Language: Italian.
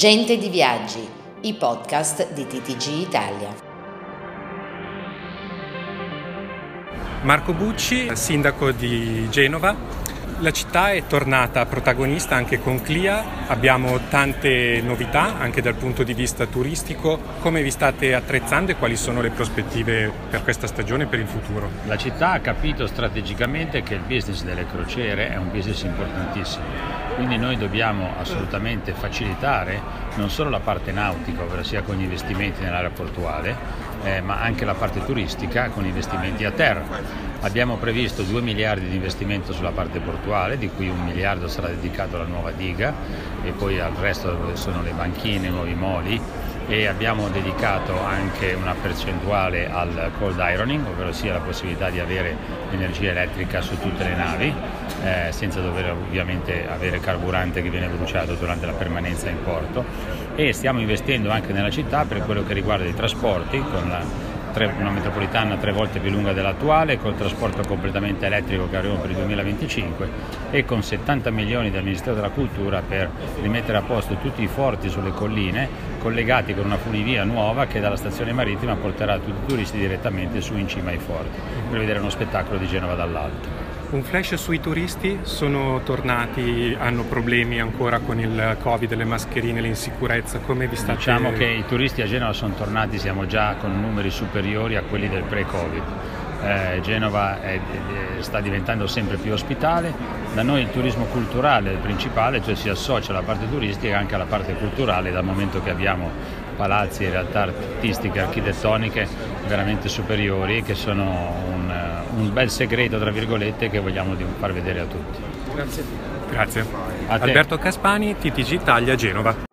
Gente di Viaggi, i podcast di TTG Italia. Marco Bucci, sindaco di Genova, la città è tornata protagonista anche con CLIA, abbiamo tante novità anche dal punto di vista turistico. Come vi state attrezzando e quali sono le prospettive per questa stagione e per il futuro? La città ha capito strategicamente che il business delle crociere è un business importantissimo, quindi noi dobbiamo assolutamente facilitare non solo la parte nautica, ovvero sia con gli investimenti nell'area portuale, eh, ma anche la parte turistica con investimenti a terra. Abbiamo previsto 2 miliardi di investimento sulla parte portuale, di cui un miliardo sarà dedicato alla nuova diga e poi al resto sono le banchine, i nuovi moli e abbiamo dedicato anche una percentuale al cold ironing, ovvero sia la possibilità di avere energia elettrica su tutte le navi, eh, senza dover ovviamente avere carburante che viene bruciato durante la permanenza in porto. E stiamo investendo anche nella città per quello che riguarda i trasporti con la una metropolitana tre volte più lunga dell'attuale, col trasporto completamente elettrico che avremo per il 2025 e con 70 milioni del Ministero della Cultura per rimettere a posto tutti i forti sulle colline collegati con una funivia nuova che dalla stazione marittima porterà tutti i turisti direttamente su in cima ai forti per vedere uno spettacolo di Genova dall'alto. Un flash sui turisti, sono tornati, hanno problemi ancora con il Covid, le mascherine, l'insicurezza, come vi state... Diciamo che i turisti a Genova sono tornati, siamo già con numeri superiori a quelli del pre-Covid. Eh, Genova è, sta diventando sempre più ospitale, da noi il turismo culturale è il principale, cioè si associa alla parte turistica anche alla parte culturale dal momento che abbiamo palazzi e realtà artistiche, architettoniche veramente superiori che sono un, un bel segreto tra virgolette che vogliamo far vedere a tutti. Grazie. Grazie. Alberto Caspani, TTG Italia Genova.